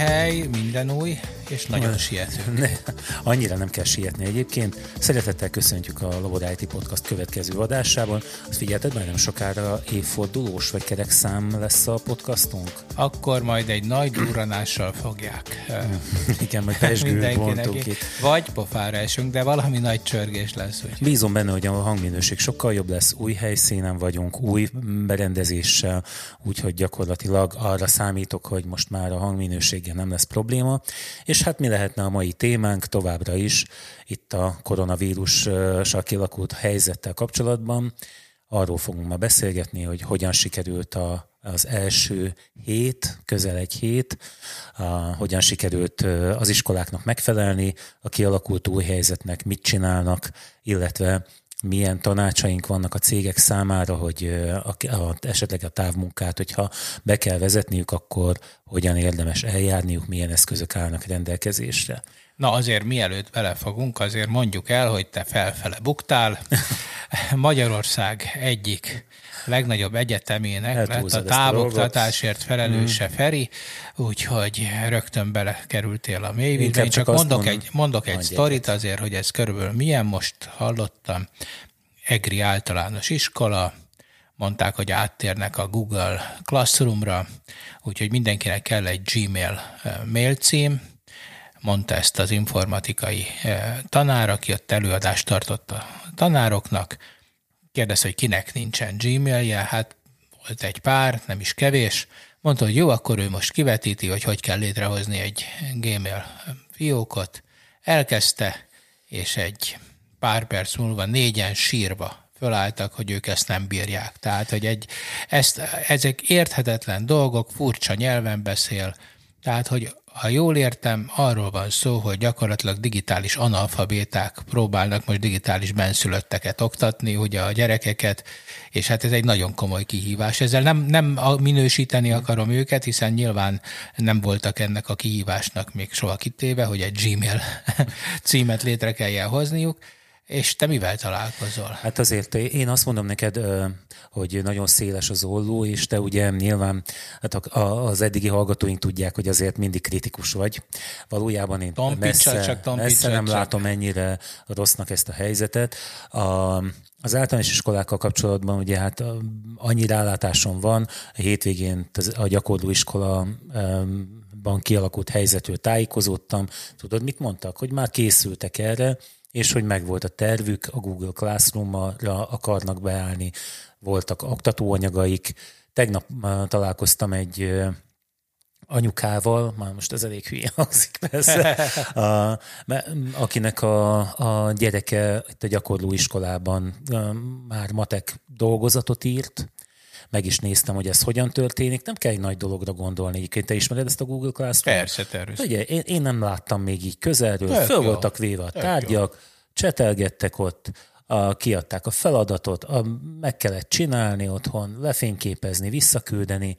hely, minden új, és nagyon sietünk. Ne, annyira nem kell sietni egyébként. Szeretettel köszöntjük a Lobod IT Podcast következő adásában. Azt figyelted, már nem sokára évfordulós vagy kerekszám lesz a podcastunk? Akkor majd egy nagy duranással fogják. Igen, majd pesgő bontunk itt. Vagy pofára esünk, de valami nagy csörgés lesz. Úgy. Bízom benne, hogy a hangminőség sokkal jobb lesz, új helyszínen vagyunk, új berendezéssel, úgyhogy gyakorlatilag arra számítok, hogy most már a hangminőséggel nem lesz probléma. És hát mi lehetne a mai témánk továbbra is itt a koronavírussal kialakult helyzettel kapcsolatban. Arról fogunk ma beszélgetni, hogy hogyan sikerült a az első hét, közel egy hét, a, hogyan sikerült az iskoláknak megfelelni, a kialakult új helyzetnek mit csinálnak, illetve milyen tanácsaink vannak a cégek számára, hogy a, a, esetleg a távmunkát, hogyha be kell vezetniük, akkor hogyan érdemes eljárniuk, milyen eszközök állnak rendelkezésre. Na azért mielőtt belefogunk, azért mondjuk el, hogy te felfele buktál. Magyarország egyik legnagyobb egyetemének lett a távoktatásért felelőse hmm. Feri, úgyhogy rögtön belekerültél a mélyvízbe. Én csak, csak mondok mondom, egy, mondok egy sztorit azért, hogy ez körülbelül milyen. Most hallottam, Egri általános iskola, mondták, hogy áttérnek a Google Classroomra, úgyhogy mindenkinek kell egy Gmail eh, mailcím, mondta ezt az informatikai eh, tanár, aki ott előadást tartott a tanároknak, kérdezte, hogy kinek nincsen Gmailje, hát volt egy pár, nem is kevés, mondta, hogy jó, akkor ő most kivetíti, hogy hogy kell létrehozni egy Gmail fiókot, elkezdte, és egy pár perc múlva négyen sírva fölálltak, hogy ők ezt nem bírják. Tehát, hogy egy, ezt, ezek érthetetlen dolgok, furcsa nyelven beszél, tehát, hogy ha jól értem, arról van szó, hogy gyakorlatilag digitális analfabéták próbálnak most digitális benszülötteket oktatni, ugye a gyerekeket, és hát ez egy nagyon komoly kihívás. Ezzel nem, nem minősíteni akarom őket, hiszen nyilván nem voltak ennek a kihívásnak még soha kitéve, hogy egy Gmail címet létre kelljen hozniuk, és te mivel találkozol? Hát azért én azt mondom neked, hogy nagyon széles az olló, és te ugye nyilván hát az eddigi hallgatóink tudják, hogy azért mindig kritikus vagy. Valójában én messze, csak messze nem csak. látom ennyire rossznak ezt a helyzetet. A, az általános iskolákkal kapcsolatban ugye hát annyi rálátásom van, a hétvégén a gyakorló iskola ban kialakult helyzetről tájékozódtam. Tudod, mit mondtak? Hogy már készültek erre, és hogy megvolt a tervük, a Google Classroom-ra akarnak beállni, voltak oktatóanyagaik. Tegnap találkoztam egy anyukával, már most ez elég hülye hangzik persze, a, akinek a, a gyereke itt a gyakorló iskolában már matek dolgozatot írt, meg is néztem, hogy ez hogyan történik. Nem kell egy nagy dologra gondolni. Egyébként te ismered ezt a Google Classroom? Persze, természetesen. Ugye, én, én nem láttam még így közelről. Tök Föl jó. voltak véve a tárgyak, jó. csetelgettek ott, a, kiadták a feladatot, a, meg kellett csinálni otthon, lefényképezni, visszaküldeni.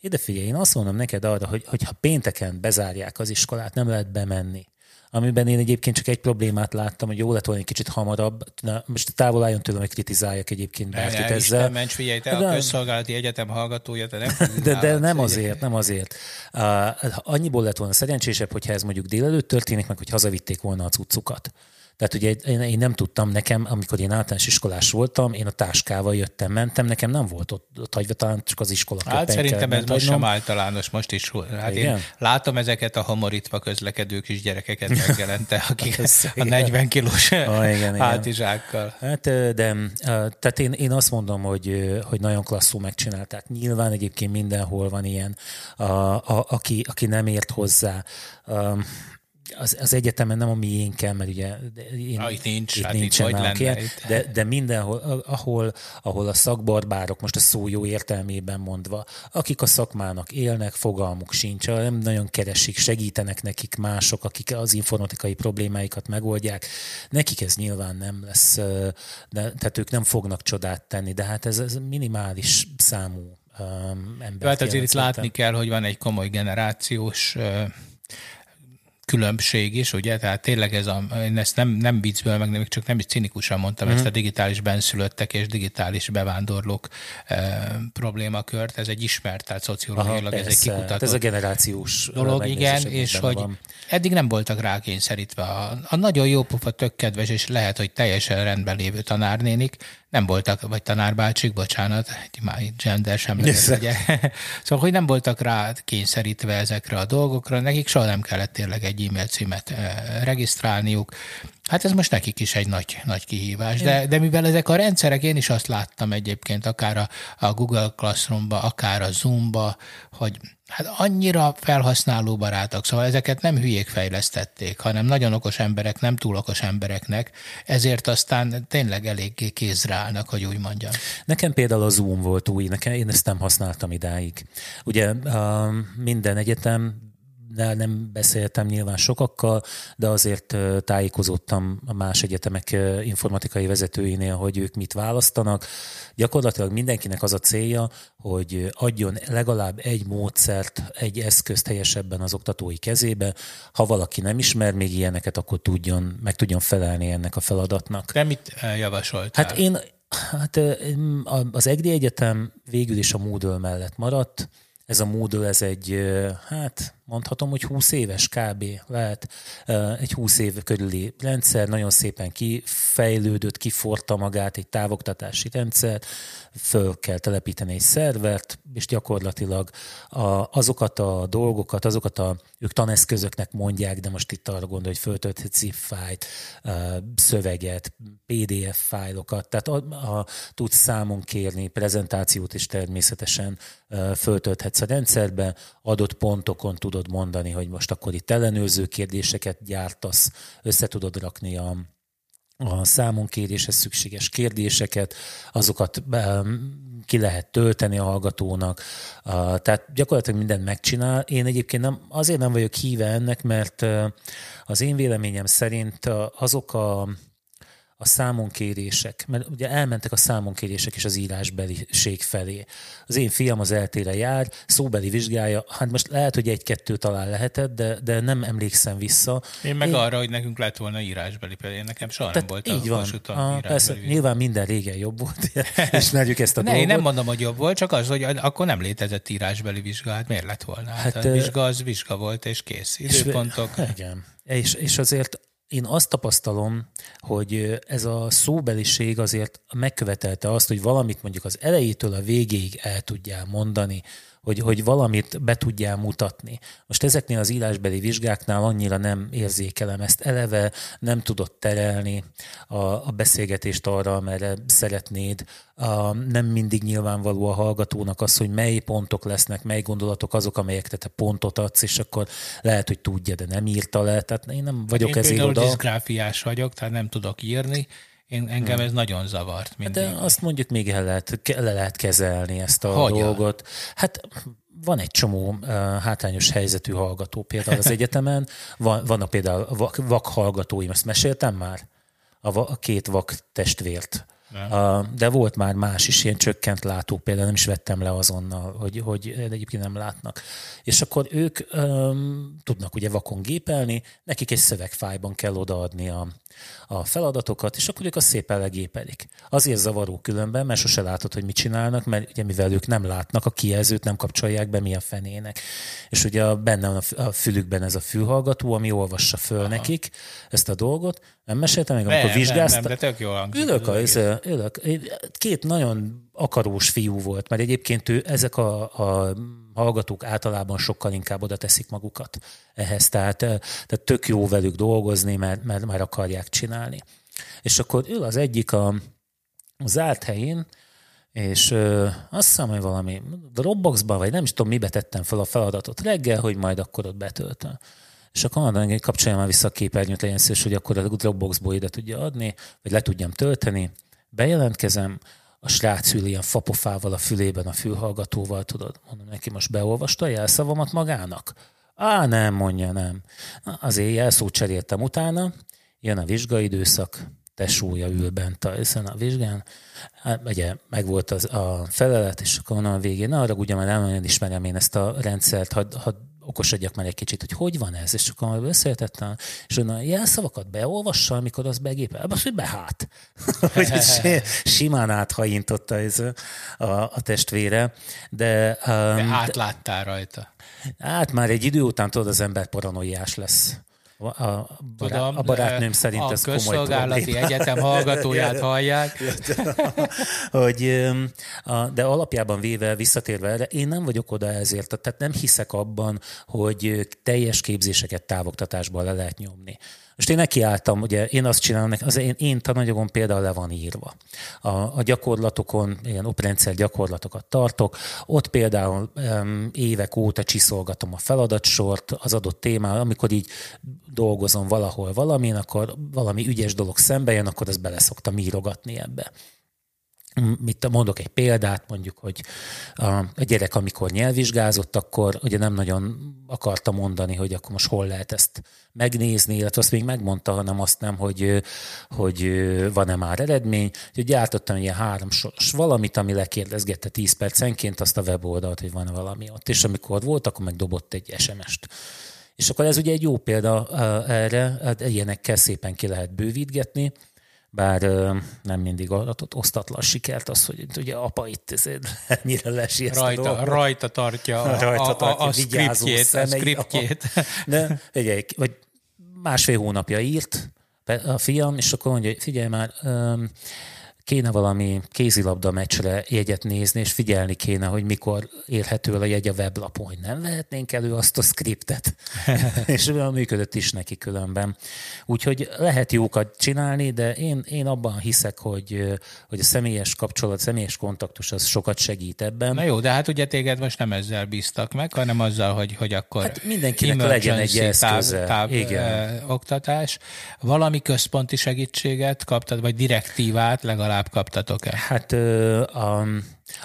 Ide figyelj, én azt mondom neked arra, hogy, hogy ha pénteken bezárják az iskolát, nem lehet bemenni, amiben én egyébként csak egy problémát láttam, hogy jó lett volna egy kicsit hamarabb. Na, most távol álljon tőlem, hogy kritizáljak egyébként bárkit ezzel. Mencs, figyelj, te de, a közszolgálati egyetem hallgatója, te nem De, de nem azért, nem azért. Uh, annyiból lett volna szerencsésebb, hogyha ez mondjuk délelőtt történik, meg hogy hazavitték volna a cuccukat. Tehát ugye én, én nem tudtam, nekem, amikor én általános iskolás voltam, én a táskával jöttem, mentem, nekem nem volt ott, ott hagyva, talán csak az iskola Hát szerintem ez most sem általános, most is. Hát Igen? én látom ezeket a hamorítva közlekedő kis gyerekeket megjelente, akik a 40 kilós ah, igen, hátizsákkal. Hát de tehát én, én azt mondom, hogy, hogy nagyon klasszul megcsinálták. Nyilván egyébként mindenhol van ilyen, a, a, aki, aki nem ért hozzá. Um, az, az egyetemen nem a miénken, mert ugye én, ah, itt nincs, itt hát nincsen itt lenne, ilyen, itt. De, de mindenhol, ahol, ahol a szakbarbárok, most a szó jó értelmében mondva, akik a szakmának élnek, fogalmuk sincs, nem nagyon keresik, segítenek nekik mások, akik az informatikai problémáikat megoldják. Nekik ez nyilván nem lesz, de, tehát ők nem fognak csodát tenni, de hát ez, ez minimális számú um, ember. Hát azért itt látni kell, hogy van egy komoly generációs különbség is, ugye? Tehát tényleg ez a, én ezt nem, nem viccből, meg nem, csak nem is cinikusan mondtam, mm. ezt a digitális benszülöttek és digitális bevándorlók e, problémakört. Ez egy ismert, tehát szociológiailag ez egy kikutatott hát ez a generációs dolog, igen, és hogy van. eddig nem voltak rákényszerítve. A, a nagyon jó pufa, tök kedves, és lehet, hogy teljesen rendben lévő tanárnénik, nem voltak, vagy tanárbácsik, bocsánat, már gender sem lesz, ugye. szóval, hogy nem voltak rá kényszerítve ezekre a dolgokra, nekik soha nem kellett tényleg egy e-mail címet eh, regisztrálniuk. Hát ez most nekik is egy nagy, nagy kihívás. De, de mivel ezek a rendszerek, én is azt láttam egyébként, akár a, a Google Classroom-ba, akár a Zoom-ba, hogy hát annyira felhasználóbarátok, szóval ezeket nem hülyék fejlesztették, hanem nagyon okos emberek, nem túl okos embereknek, ezért aztán tényleg eléggé kézre állnak, hogy úgy mondjam. Nekem például a Zoom volt új, nekem, én ezt nem használtam idáig. Ugye minden egyetem de nem beszéltem nyilván sokakkal, de azért tájékozottam a más egyetemek informatikai vezetőinél, hogy ők mit választanak. Gyakorlatilag mindenkinek az a célja, hogy adjon legalább egy módszert, egy eszközt helyesebben az oktatói kezébe. Ha valaki nem ismer még ilyeneket, akkor tudjon, meg tudjon felelni ennek a feladatnak. De mit javasoltál? Hát én Hát az EGRI Egyetem végül is a Moodle mellett maradt. Ez a Moodle, ez egy, hát mondhatom, hogy 20 éves kb. lehet egy 20 év körüli rendszer, nagyon szépen kifejlődött, kiforta magát egy távoktatási rendszer, föl kell telepíteni egy szervert, és gyakorlatilag a, azokat a dolgokat, azokat a, ők taneszközöknek mondják, de most itt arra gondol, hogy föltölthet zip fájt, szöveget, PDF fájlokat, tehát a, a, tudsz számon kérni, prezentációt is természetesen föltölthetsz a rendszerbe, adott pontokon tud tudod mondani, hogy most akkor itt ellenőrző kérdéseket gyártasz, össze tudod rakni a, a számonkéréshez szükséges kérdéseket, azokat ki lehet tölteni a hallgatónak, tehát gyakorlatilag mindent megcsinál. Én egyébként nem, azért nem vagyok híve ennek, mert az én véleményem szerint azok a a számonkérések, mert ugye elmentek a számonkérések is az írásbeliség felé. Az én fiam az eltére jár, szóbeli vizsgája, hát most lehet, hogy egy-kettő talán lehetett, de, de nem emlékszem vissza. Én meg én... arra, hogy nekünk lett volna írásbeli, például én nekem soha Tehát nem volt így a van. A, persze, nyilván minden régen jobb volt, ismerjük ezt a ne, dolgot. Én nem mondom, hogy jobb volt, csak az, hogy akkor nem létezett írásbeli vizsga, hát miért lett volna? Hát, hát a vizsga az vizsga volt, és kész. Időpontok. És, igen. És, és azért én azt tapasztalom, hogy ez a szóbeliség azért megkövetelte azt, hogy valamit mondjuk az elejétől a végéig el tudjál mondani, hogy, hogy valamit be tudjál mutatni. Most ezeknél az írásbeli vizsgáknál annyira nem érzékelem ezt eleve, nem tudod terelni a, a beszélgetést arra, amerre szeretnéd. A, nem mindig nyilvánvaló a hallgatónak az, hogy mely pontok lesznek, mely gondolatok azok, amelyek te pontot adsz, és akkor lehet, hogy tudja, de nem írta le. Tehát én nem vagyok én ezért oda. Én vagyok, tehát nem tudok írni, én, engem hmm. ez nagyon zavart mindig. De azt mondjuk még el lehet, le lehet kezelni ezt a Hogyan? dolgot. Hát van egy csomó uh, hátrányos helyzetű hallgató például az egyetemen. Van, vannak például vak, vak hallgatóim, ezt meséltem már? A, a két vak testvért. Uh, de volt már más is, ilyen csökkent látó például, nem is vettem le azonnal, hogy, hogy egyébként nem látnak. És akkor ők um, tudnak ugye vakon gépelni, nekik egy szövegfájban kell odaadni a, a feladatokat, és akkor ők azt szépen legépelik. Azért zavaró különben, mert sose látod, hogy mit csinálnak, mert ugye mivel ők nem látnak, a kijelzőt nem kapcsolják be, mi a fenének. És ugye benne van a fülükben ez a fülhallgató, ami olvassa föl Aha. nekik ezt a dolgot. Nem meséltem meg, amikor vizsgáztam. Nem, nem, de tök jó hangzik. Ülök, a, ez, ülök. Két nagyon akarós fiú volt, mert egyébként ő, ezek a, a hallgatók általában sokkal inkább oda teszik magukat ehhez, tehát, tehát tök jó velük dolgozni, mert, mert már akarják csinálni. És akkor ül az egyik a, a zárt helyén, és ö, azt hiszem, hogy valami Dropboxban, vagy nem is tudom, mibe tettem fel a feladatot reggel, hogy majd akkor ott betöltöm. És akkor mondom, hogy kapcsolja már vissza a képernyőt, legyen szíves, hogy akkor a Dropboxból ide tudja adni, vagy le tudjam tölteni. Bejelentkezem, a srác ül ilyen fapofával a fülében, a fülhallgatóval, tudod, mondom neki, most beolvasta a jelszavamat magának? Á, nem, mondja, nem. Na, azért jelszót cseréltem utána, jön a vizsgaidőszak, tesója ül bent a, ezen a vizsgán, hát ugye megvolt az, a felelet, és akkor mondom a végén, na arra ugye már nem nagyon ismerem én ezt a rendszert, hadd had, okosodjak már egy kicsit, hogy hogy van ez, és akkor beszéltettem, és onnan jelszavakat beolvassa, amikor az begépel, azt, hogy behát. hogy simán áthaintotta ez a, a testvére. De, um, de átláttál rajta. Hát már egy idő után tudod, az ember paranoiás lesz. A, a, Tudom, a barátnőm szerint a ez komoly közszolgálati egyetem hallgatóját hallják. hogy, de alapjában véve, visszatérve erre, én nem vagyok oda ezért, tehát nem hiszek abban, hogy teljes képzéseket távoktatásban le lehet nyomni. Most én nekiálltam, ugye én azt csinálom, az én, én tananyagom például le van írva. A, a gyakorlatokon, ilyen oprendszer gyakorlatokat tartok, ott például um, évek óta csiszolgatom a feladatsort az adott témával, amikor így dolgozom valahol valamin, akkor valami ügyes dolog szembe jön, akkor azt bele szoktam írogatni ebbe mit mondok egy példát, mondjuk, hogy a, gyerek, amikor nyelvvizsgázott, akkor ugye nem nagyon akarta mondani, hogy akkor most hol lehet ezt megnézni, illetve azt még megmondta, hanem azt nem, hogy, hogy van-e már eredmény. Úgyhogy gyártottam ilyen három soros valamit, ami lekérdezgette 10 percenként azt a weboldalt, hogy van-e valami ott. És amikor volt, akkor meg dobott egy SMS-t. És akkor ez ugye egy jó példa erre, hát ilyenekkel szépen ki lehet bővítgetni bár nem mindig adott osztatlan sikert az, hogy ugye apa itt ennyire lesi ezt rajta, a rajta tartja a, rajta tartja a, a, a skriptjét. A skriptjét. De figyelj, vagy másfél hónapja írt a fiam, és akkor mondja, figyelj már, kéne valami kézilabda meccsre jegyet nézni, és figyelni kéne, hogy mikor érhető el a jegy a weblapon, hogy nem vehetnénk elő azt a skriptet. és működött is neki különben. Úgyhogy lehet jókat csinálni, de én, én abban hiszek, hogy, hogy a személyes kapcsolat, személyes kontaktus az sokat segít ebben. Na jó, de hát ugye téged most nem ezzel bíztak meg, hanem azzal, hogy, hogy akkor hát mindenkinek legyen egy eszköze. Táv, táv, Igen. Ö, oktatás. Valami központi segítséget kaptad, vagy direktívát legalább legalább kaptatok-e? Hát a,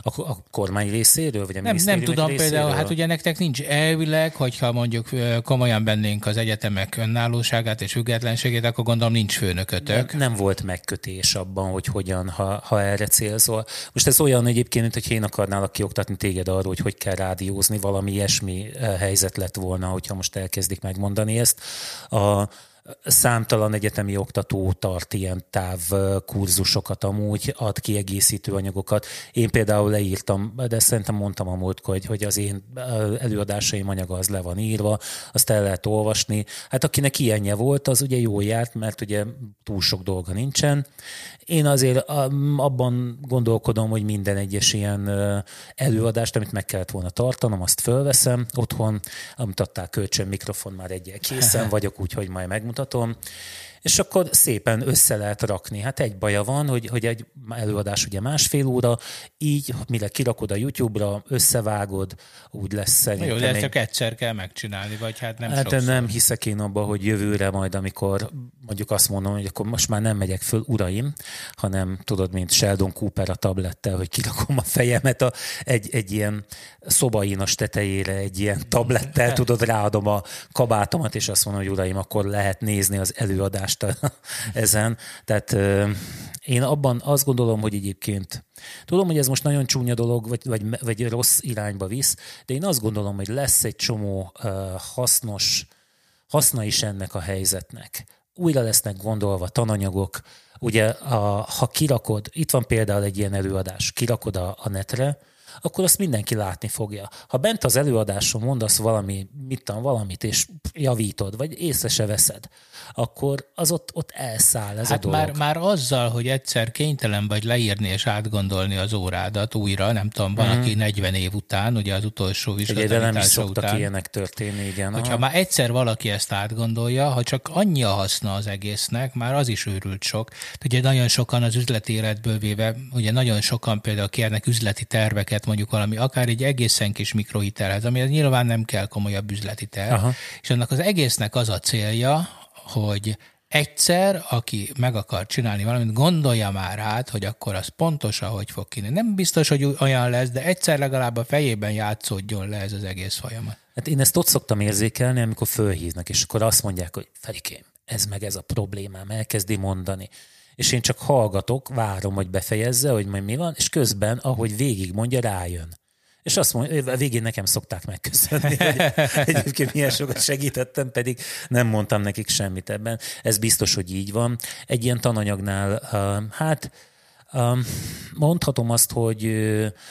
a, a kormány részéről, vagy a Nem, nem tudom részéről? például, hát ugye nektek nincs elvileg, hogyha mondjuk komolyan bennénk az egyetemek önállóságát és függetlenségét, akkor gondolom nincs főnökötök. Nem, nem volt megkötés abban, hogy hogyan, ha, ha erre célzol. Most ez olyan egyébként, mint hogy én akarnálak kioktatni téged arról, hogy hogy kell rádiózni, valami ilyesmi helyzet lett volna, hogyha most elkezdik megmondani ezt. A, Számtalan egyetemi oktató tart ilyen távkurzusokat amúgy, ad kiegészítő anyagokat. Én például leírtam, de szerintem mondtam a múltkor, hogy, hogy az én előadásaim anyaga az le van írva, azt el lehet olvasni. Hát akinek ilyenje volt, az ugye jó járt, mert ugye túl sok dolga nincsen, én azért abban gondolkodom, hogy minden egyes ilyen előadást, amit meg kellett volna tartanom, azt fölveszem otthon, amit adtál kölcsön mikrofon, már egyel készen vagyok, úgyhogy majd megmutatom então és akkor szépen össze lehet rakni. Hát egy baja van, hogy, hogy egy előadás ugye másfél óra, így mire kirakod a YouTube-ra, összevágod, úgy lesz szerintem. Jó, de ezt csak egyszer kell megcsinálni, vagy hát nem Hát sokszor. nem hiszek én abba, hogy jövőre majd, amikor mondjuk azt mondom, hogy akkor most már nem megyek föl, uraim, hanem tudod, mint Sheldon Cooper a tablettel, hogy kirakom a fejemet a, egy, egy ilyen szobainas tetejére, egy ilyen tablettel, tudod, ráadom a kabátomat, és azt mondom, hogy uraim, akkor lehet nézni az előadást tudást ezen. Tehát én abban azt gondolom, hogy egyébként tudom, hogy ez most nagyon csúnya dolog, vagy, vagy, vagy rossz irányba visz, de én azt gondolom, hogy lesz egy csomó hasznos haszna is ennek a helyzetnek. Újra lesznek gondolva tananyagok, Ugye, a, ha kirakod, itt van például egy ilyen előadás, kirakod a, a netre, akkor azt mindenki látni fogja. Ha bent az előadáson mondasz valami, mit tudom, valamit, és javítod, vagy észre se veszed, akkor az ott, ott elszáll ez hát a dolog. Már, már azzal, hogy egyszer kénytelen vagy leírni és átgondolni az órádat újra, nem tudom, van, mm. aki 40 év után, ugye az utolsó vizsgálatása után. nem is szoktak után, ilyenek történni, igen. Hogyha aha. már egyszer valaki ezt átgondolja, ha csak annyi a haszna az egésznek, már az is őrült sok. Ugye nagyon sokan az üzleti életből véve, ugye nagyon sokan például kérnek üzleti terveket, mondjuk valami, akár egy egészen kis mikrohitelhez, ami nyilván nem kell komolyabb üzleti terv, Aha. és annak az egésznek az a célja, hogy egyszer, aki meg akar csinálni valamit, gondolja már át, hogy akkor az pontosan hogy fog kinni. Nem biztos, hogy olyan lesz, de egyszer legalább a fejében játszódjon le ez az egész folyamat. Hát én ezt ott szoktam érzékelni, amikor fölhívnak, és akkor azt mondják, hogy Ferikém, ez meg ez a problémám, elkezdi mondani. És én csak hallgatok, várom, hogy befejezze, hogy majd mi van, és közben, ahogy végig mondja, rájön És azt mondja, végén nekem szokták megköszönni, hogy egyébként milyen sokat segítettem, pedig nem mondtam nekik semmit ebben. Ez biztos, hogy így van. Egy ilyen tananyagnál, hát Mondhatom azt, hogy,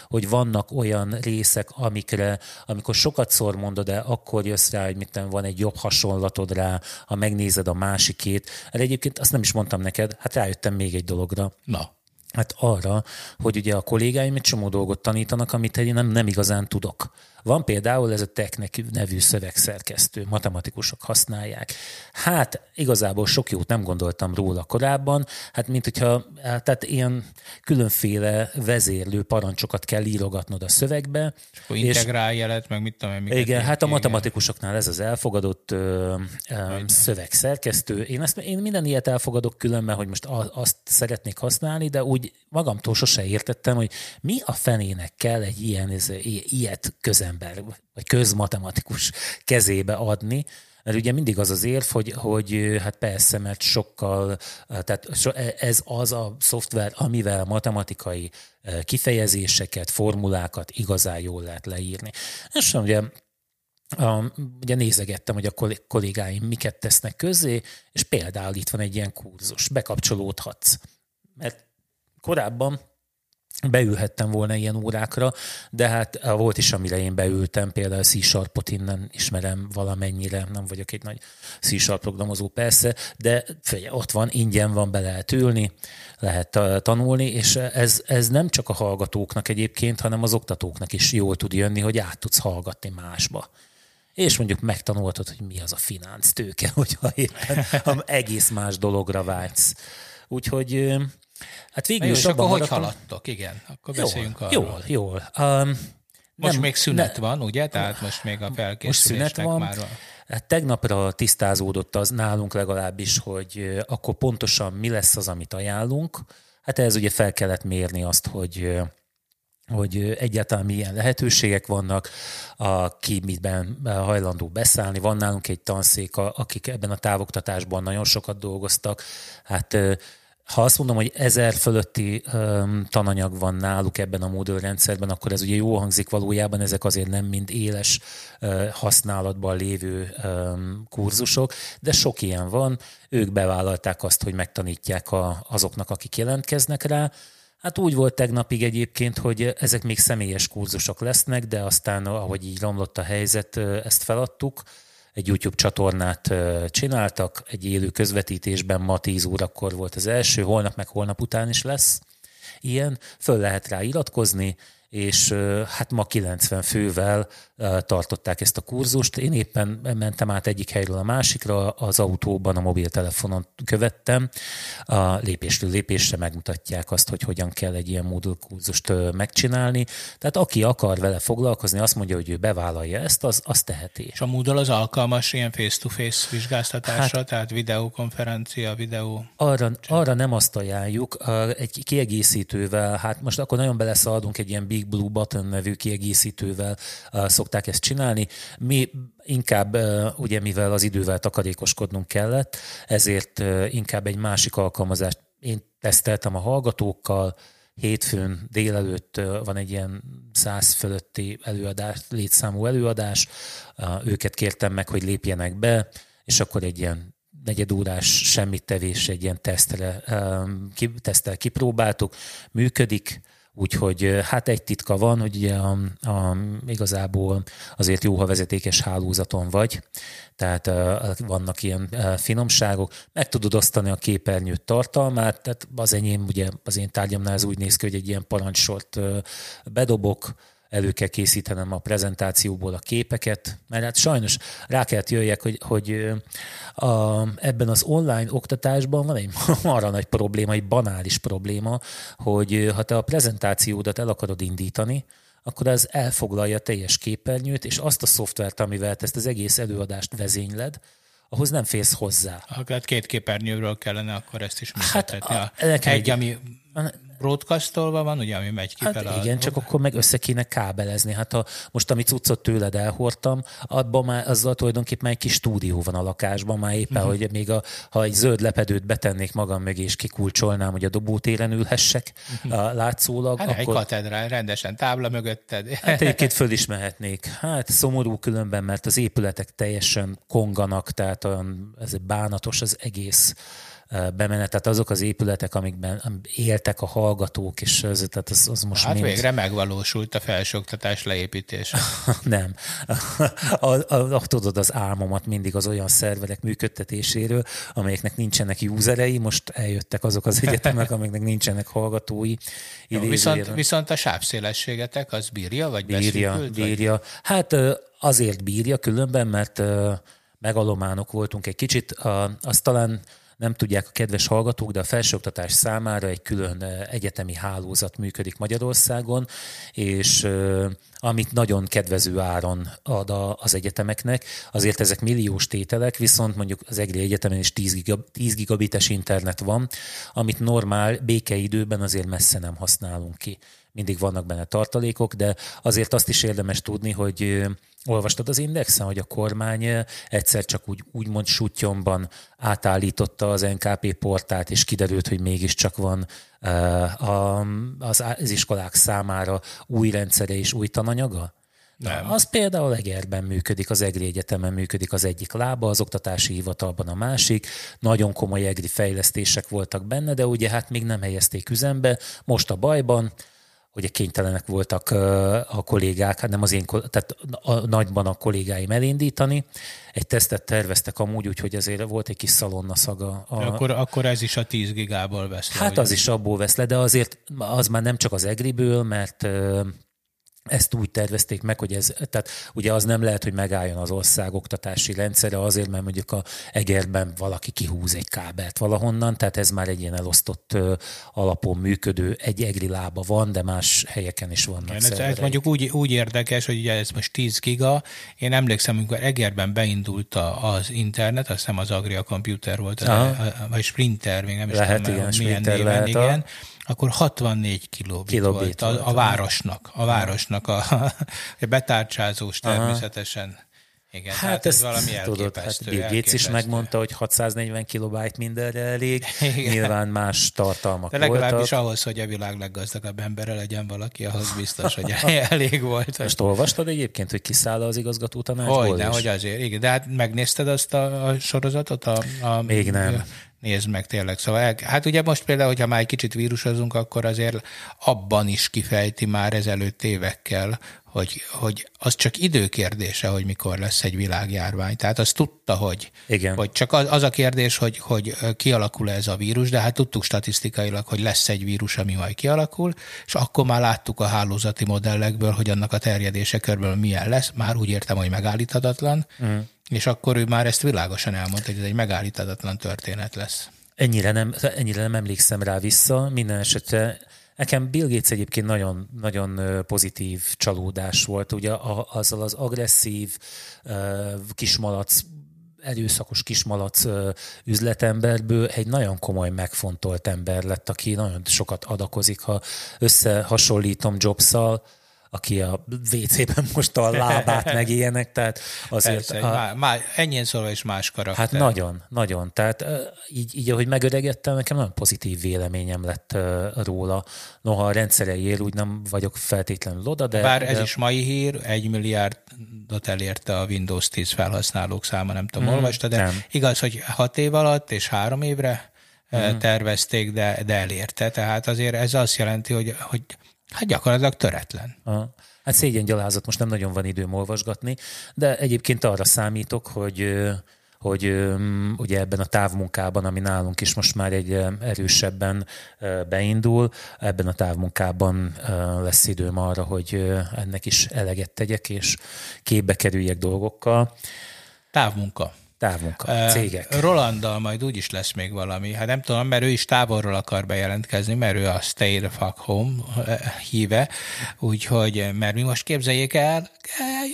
hogy vannak olyan részek, amikre, amikor sokat szor mondod de akkor jössz rá, hogy mit van egy jobb hasonlatod rá, ha megnézed a másikét. Erre egyébként azt nem is mondtam neked, hát rájöttem még egy dologra. Na. Hát arra, hogy ugye a kollégáim egy csomó dolgot tanítanak, amit én nem, nem igazán tudok. Van például ez a Teknek nevű szövegszerkesztő, matematikusok használják. Hát igazából sok jót nem gondoltam róla korábban, hát mint hogyha tehát ilyen különféle vezérlő parancsokat kell írogatnod a szövegbe. És akkor integrál jelet, meg mit tudom én. Igen, hát a matematikusoknál ez az elfogadott ö, ö, szövegszerkesztő. Én, ezt, én minden ilyet elfogadok különben, hogy most azt szeretnék használni, de úgy magamtól sose értettem, hogy mi a fenének kell egy ilyen, ez, ilyet közem ember, vagy közmatematikus kezébe adni, mert ugye mindig az az érv, hogy, hogy hát persze, mert sokkal, tehát ez az a szoftver, amivel matematikai kifejezéseket, formulákat igazán jól lehet leírni. És ugye ugye nézegettem, hogy a kollégáim miket tesznek közé, és például itt van egy ilyen kurzus, bekapcsolódhatsz. Mert korábban beülhettem volna ilyen órákra, de hát eh, volt is, amire én beültem, például C-Sharpot innen ismerem valamennyire, nem vagyok egy nagy C-Sharp programozó persze, de ott van, ingyen van, be lehet ülni, lehet eh, tanulni, és ez, ez nem csak a hallgatóknak egyébként, hanem az oktatóknak is jól tud jönni, hogy át tudsz hallgatni másba és mondjuk megtanultad, hogy mi az a finánc tőke, hogyha éppen egész más dologra vágysz. Úgyhogy eh, Hát végül is akkor hogy haladtok? Igen, akkor jól, beszéljünk arról. Jól, jól. Um, most nem, még szünet ne, van, ugye? Tehát most még a felkészülésnek van. már van. Hát tegnapra tisztázódott az nálunk legalábbis, hogy akkor pontosan mi lesz az, amit ajánlunk. Hát ez ugye fel kellett mérni azt, hogy hogy egyáltalán milyen lehetőségek vannak, aki mitben hajlandó beszállni. Van nálunk egy tanszék, akik ebben a távoktatásban nagyon sokat dolgoztak. Hát ha azt mondom, hogy ezer fölötti um, tananyag van náluk ebben a modulrendszerben, akkor ez ugye jó hangzik valójában, ezek azért nem mind éles uh, használatban lévő um, kurzusok, de sok ilyen van. Ők bevállalták azt, hogy megtanítják a, azoknak, akik jelentkeznek rá. Hát úgy volt tegnapig egyébként, hogy ezek még személyes kurzusok lesznek, de aztán, ahogy így romlott a helyzet, ezt feladtuk egy YouTube csatornát csináltak, egy élő közvetítésben ma 10 órakor volt az első, holnap meg holnap után is lesz ilyen, föl lehet rá iratkozni, és hát ma 90 fővel tartották ezt a kurzust. Én éppen mentem át egyik helyről a másikra, az autóban a mobiltelefonon követtem. A lépésről lépésre megmutatják azt, hogy hogyan kell egy ilyen Moodle kurzust megcsinálni. Tehát aki akar vele foglalkozni, azt mondja, hogy ő bevállalja ezt, az, az teheti. És a Moodle az alkalmas ilyen face-to-face vizsgáztatásra, hát, tehát videokonferencia, videó... Arra, arra nem azt ajánljuk, egy kiegészítővel, hát most akkor nagyon beleszaladunk egy ilyen Big Blue Button nevű kiegészítővel szokták ezt csinálni. Mi inkább, ugye mivel az idővel takarékoskodnunk kellett, ezért inkább egy másik alkalmazást én teszteltem a hallgatókkal, hétfőn délelőtt van egy ilyen száz fölötti előadás, létszámú előadás, őket kértem meg, hogy lépjenek be, és akkor egy ilyen negyedórás semmit tevés, egy ilyen tesztre, tesztel kipróbáltuk, működik, Úgyhogy hát egy titka van, hogy ugye a, a, igazából azért jó, ha vezetékes hálózaton vagy, tehát a, vannak ilyen finomságok, meg tudod osztani a képernyőt tartalmát, tehát az enyém, ugye az én tárgyamnál ez úgy néz ki, hogy egy ilyen parancsort bedobok, elő kell készítenem a prezentációból a képeket, mert hát sajnos rá kellett jöjjek, hogy, hogy a, ebben az online oktatásban van egy arra nagy probléma, egy banális probléma, hogy ha te a prezentációdat el akarod indítani, akkor az elfoglalja teljes képernyőt, és azt a szoftvert, amivel te ezt az egész előadást vezényled, ahhoz nem félsz hozzá. Hát két képernyőről kellene akkor ezt is működtetni. Hát, a, egy, egy, ami broadcastolva van, ugye, ami megy hát kifele. Igen, a... csak akkor meg össze kéne kábelezni. Hát ha most, amit cuccot tőled elhordtam, abban már azzal tulajdonképpen már egy kis stúdió van a lakásban, már éppen, uh-huh. hogy még a, ha egy zöld lepedőt betennék magam mögé, és kikulcsolnám, hogy a dobótéren ülhessek uh-huh. a látszólag. Hát akkor... egy katedrál, rendesen tábla mögötted. Hát egyébként föl is mehetnék. Hát szomorú különben, mert az épületek teljesen konganak, tehát olyan, ez bánatos az egész bemenet, tehát azok az épületek, amikben éltek a hallgatók, és az, tehát az, az most Hát mind... végre megvalósult a felsőoktatás leépítése. Nem. A, a, a, tudod az álmomat mindig az olyan szerverek működtetéséről, amelyeknek nincsenek userei, most eljöttek azok az egyetemek, amiknek nincsenek hallgatói. Jó, viszont, viszont a sávszélességetek az bírja, vagy bírja, bírja. Vagy? Hát azért bírja különben, mert megalománok voltunk egy kicsit. Azt talán nem tudják a kedves hallgatók, de a felsőoktatás számára egy külön egyetemi hálózat működik Magyarországon, és amit nagyon kedvező áron ad az egyetemeknek. Azért ezek milliós tételek, viszont mondjuk az EGRI Egyetemen is 10, gigab, 10 gigabites internet van, amit normál békeidőben azért messze nem használunk ki. Mindig vannak benne tartalékok, de azért azt is érdemes tudni, hogy Olvastad az Indexen, hogy a kormány egyszer csak úgy, úgymond sutyomban átállította az NKP portát, és kiderült, hogy mégiscsak van az, iskolák számára új rendszere és új tananyaga? Nem. Az például Egerben működik, az EGRI Egyetemen működik az egyik lába, az oktatási hivatalban a másik. Nagyon komoly EGRI fejlesztések voltak benne, de ugye hát még nem helyezték üzembe. Most a bajban, hogy kénytelenek voltak a kollégák, hát nem az én, tehát a nagyban a kollégáim elindítani. Egy tesztet terveztek amúgy, úgyhogy azért volt egy kis szalonna szaga. A... Akkor, akkor ez is a 10 gigából vesz le. Hát ugye? az is abból vesz le, de azért az már nem csak az Egriből, mert ezt úgy tervezték meg, hogy ez, tehát ugye az nem lehet, hogy megálljon az ország oktatási rendszere azért, mert mondjuk a Egerben valaki kihúz egy kábelt valahonnan, tehát ez már egy ilyen elosztott alapon működő, egy egri lába van, de más helyeken is vannak Igen, ez, ez mondjuk úgy, úgy érdekes, hogy ugye ez most 10 giga, én emlékszem, amikor Egerben beindult az internet, azt hiszem az Agria Computer volt, vagy Sprinter, még nem is lehet, tudom, igen, milyen néven, lehet igen. A akkor 64 kilobit, kilobit volt, volt a, a városnak, a városnak a, a betárcsázós természetesen. Aha. Igen, hát, hát ez valami tudod, hát Bill Gates is megmondta, hogy 640 kilobájt mindenre elég, Igen. nyilván más tartalmak De legalábbis voltak. ahhoz, hogy a világ leggazdagabb embere legyen valaki, ahhoz biztos, hogy elég volt. Most olvastad egyébként, hogy kiszáll az igazgató tanácsból? Hogy, hogy azért, igen. De hát megnézted azt a, a sorozatot? A, a, Még nem nézd meg tényleg. Szóval, hát ugye most például, hogyha már egy kicsit vírusozunk, akkor azért abban is kifejti már ezelőtt évekkel, hogy, hogy az csak időkérdése, hogy mikor lesz egy világjárvány. Tehát azt tudta, hogy, Igen. hogy csak az, az a kérdés, hogy, hogy kialakul ez a vírus, de hát tudtuk statisztikailag, hogy lesz egy vírus, ami majd kialakul, és akkor már láttuk a hálózati modellekből, hogy annak a terjedése körből milyen lesz. Már úgy értem, hogy megállíthatatlan. Mm és akkor ő már ezt világosan elmondta, hogy ez egy megállíthatatlan történet lesz. Ennyire nem, ennyire nem emlékszem rá vissza, minden esetre Nekem Bill Gates egyébként nagyon, nagyon pozitív csalódás volt, ugye azzal az agresszív kismalac erőszakos kismalac üzletemberből egy nagyon komoly megfontolt ember lett, aki nagyon sokat adakozik. Ha összehasonlítom Jobs-szal, aki a WC-ben most a lábát meg ilyenek, tehát azért... Persze, a, má, má, ennyien szólva is más karakter. Hát nagyon, nagyon. Tehát így, így ahogy megöregettem, nekem nagyon pozitív véleményem lett róla. Noha a rendszereiért úgy nem vagyok feltétlenül oda, de... Bár ez de... is mai hír, egy milliárdot elérte a Windows 10 felhasználók száma, nem tudom, mm, olvasta, de nem. igaz, hogy hat év alatt és három évre mm. tervezték, de, de elérte. Tehát azért ez azt jelenti, hogy, hogy Hát gyakorlatilag töretlen. Aha. Hát szégyen gyalázat, most nem nagyon van időm olvasgatni, de egyébként arra számítok, hogy hogy ugye ebben a távmunkában, ami nálunk is most már egy erősebben beindul, ebben a távmunkában lesz időm arra, hogy ennek is eleget tegyek, és képbe kerüljek dolgokkal. Távmunka. Távmunka, cégek. Rolanddal majd úgy is lesz még valami. Hát nem tudom, mert ő is távolról akar bejelentkezni, mert ő a Stay the fuck home híve. Úgyhogy, mert mi most képzeljék el,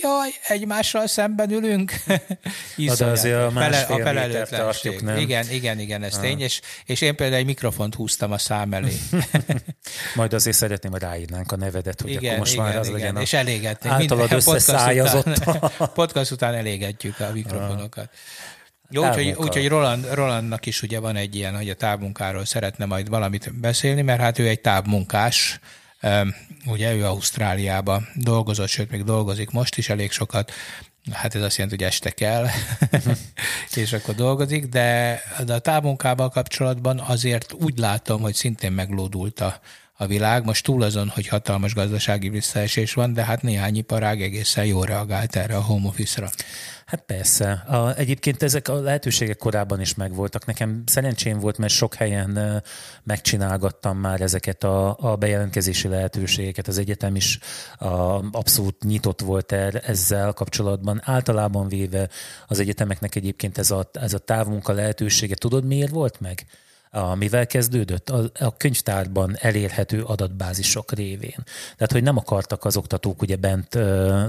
jaj, egymással szemben ülünk. de azért a másfél a felelőtlenség. nem? Igen, igen, igen, ez ah. tény, és, és én például egy mikrofont húztam a szám elé. Majd azért szeretném, hogy ráírnánk a nevedet, hogy igen, akkor most igen, már az igen, legyen és elégetnék. Általad összeszájazott. Podcast után, podcast után elégetjük a mikrofonokat. Jó, úgyhogy, úgyhogy Roland, Rolandnak is ugye van egy ilyen, hogy a távmunkáról szeretne majd valamit beszélni, mert hát ő egy távmunkás, ugye ő Ausztráliába dolgozott, sőt még dolgozik most is elég sokat, hát ez azt jelenti, hogy este kell, és akkor dolgozik, de, de a távmunkával kapcsolatban azért úgy látom, hogy szintén meglódult a, a világ. Most túl azon, hogy hatalmas gazdasági visszaesés van, de hát néhány iparág egészen jól reagált erre a home office-ra. Hát persze. A, egyébként ezek a lehetőségek korábban is megvoltak. Nekem szerencsém volt, mert sok helyen megcsinálgattam már ezeket a, a bejelentkezési lehetőségeket. Az egyetem is a, abszolút nyitott volt el ezzel kapcsolatban. Általában véve az egyetemeknek egyébként ez a, ez a távmunka lehetősége, tudod miért volt meg? Mivel kezdődött? A, könyvtárban elérhető adatbázisok révén. Tehát, hogy nem akartak az oktatók ugye bent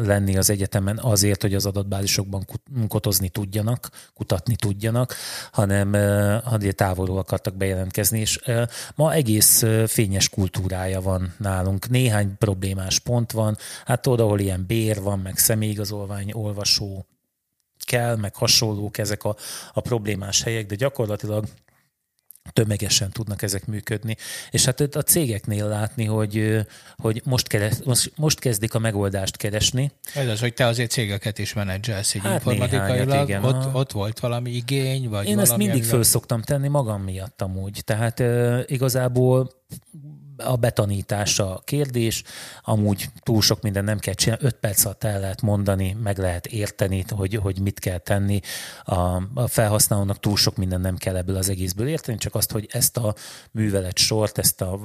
lenni az egyetemen azért, hogy az adatbázisokban kotozni tudjanak, kutatni tudjanak, hanem ö, távolról akartak bejelentkezni, és ma egész fényes kultúrája van nálunk. Néhány problémás pont van, hát oda, ahol ilyen bér van, meg személyigazolvány, olvasó kell, meg hasonlók ezek a, a problémás helyek, de gyakorlatilag tömegesen tudnak ezek működni. És hát a cégeknél látni, hogy, hogy most, keres, most, most kezdik a megoldást keresni. Ez az, hogy te azért cégeket is menedzselsz így hát informatikailag. Igen, ott, ott volt valami igény? Vagy Én valami, ezt mindig föl szoktam tenni magam miatt amúgy. Tehát uh, igazából a betanítása a kérdés, amúgy túl sok minden nem kell csinálni, öt perc alatt el lehet mondani, meg lehet érteni, hogy, hogy mit kell tenni. A, a felhasználónak túl sok minden nem kell ebből az egészből érteni, csak azt, hogy ezt a művelet sort, ezt a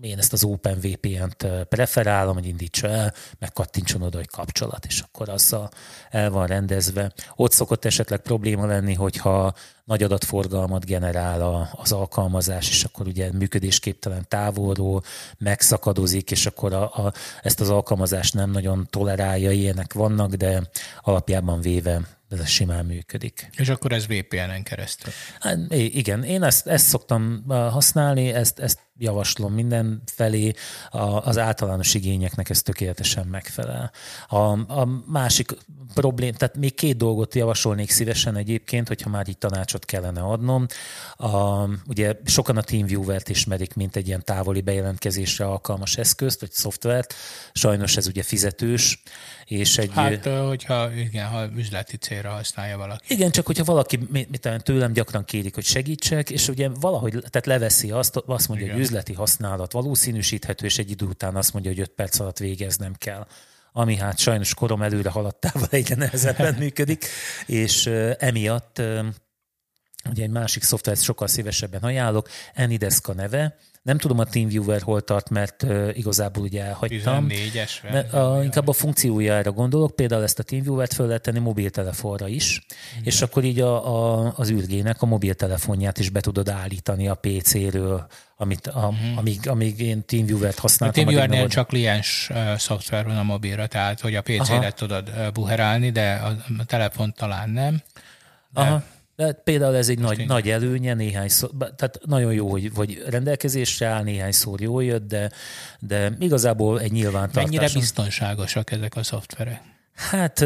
én ezt az OpenVPN-t preferálom, hogy indítsa el, meg kattintson oda, hogy kapcsolat, és akkor azzal el van rendezve. Ott szokott esetleg probléma lenni, hogyha nagy adatforgalmat generál a, az alkalmazás, és akkor ugye működésképtelen távolról megszakadozik, és akkor a, a, ezt az alkalmazást nem nagyon tolerálja, ilyenek vannak, de alapjában véve ez simán működik. És akkor ez VPN-en keresztül? Hát, igen, én ezt, ezt szoktam használni, ezt, ezt javaslom mindenfelé, a, az általános igényeknek ez tökéletesen megfelel. A, a másik problém, tehát még két dolgot javasolnék szívesen egyébként, hogyha már így tanácsot kellene adnom. A, ugye sokan a TeamViewer-t ismerik, mint egy ilyen távoli bejelentkezésre alkalmas eszközt, vagy szoftvert. Sajnos ez ugye fizetős, és egy... Hát, hogyha, igen, ha üzleti célra használja valaki. Igen, csak hogyha valaki, mit, tőlem gyakran kérik, hogy segítsek, és ugye valahogy, tehát leveszi azt, azt mondja, igen. hogy üzleti használat valószínűsíthető, és egy idő után azt mondja, hogy öt perc alatt végeznem kell. Ami hát sajnos korom előre haladtával egyre nehezebben működik, és emiatt ugye egy másik szoftvert sokkal szívesebben ajánlok, Anydesk a neve, nem tudom a TeamViewer hol tart, mert uh, igazából ugye elhagytam. 14-es. Mert, a, inkább a funkciójára gondolok, például ezt a TeamViewer-t föl lehet tenni mobiltelefonra is, Igen. és akkor így a, a, az űrgének a mobiltelefonját is be tudod állítani a PC-ről, amit, a, uh-huh. amíg, amíg én TeamViewer-t használtam. A TeamViewer-nél csak kliens uh, szoftver van a mobilra, tehát hogy a PC-re tudod uh, buherálni, de a, a telefon talán nem. De... Aha. De például ez egy nagy, nagy előnye, néhány szó, tehát nagyon jó, hogy, hogy rendelkezésre áll, néhány szó jól jött, de, de igazából egy nyilvántartás. Mennyire biztonságosak ezek a szoftverek? Hát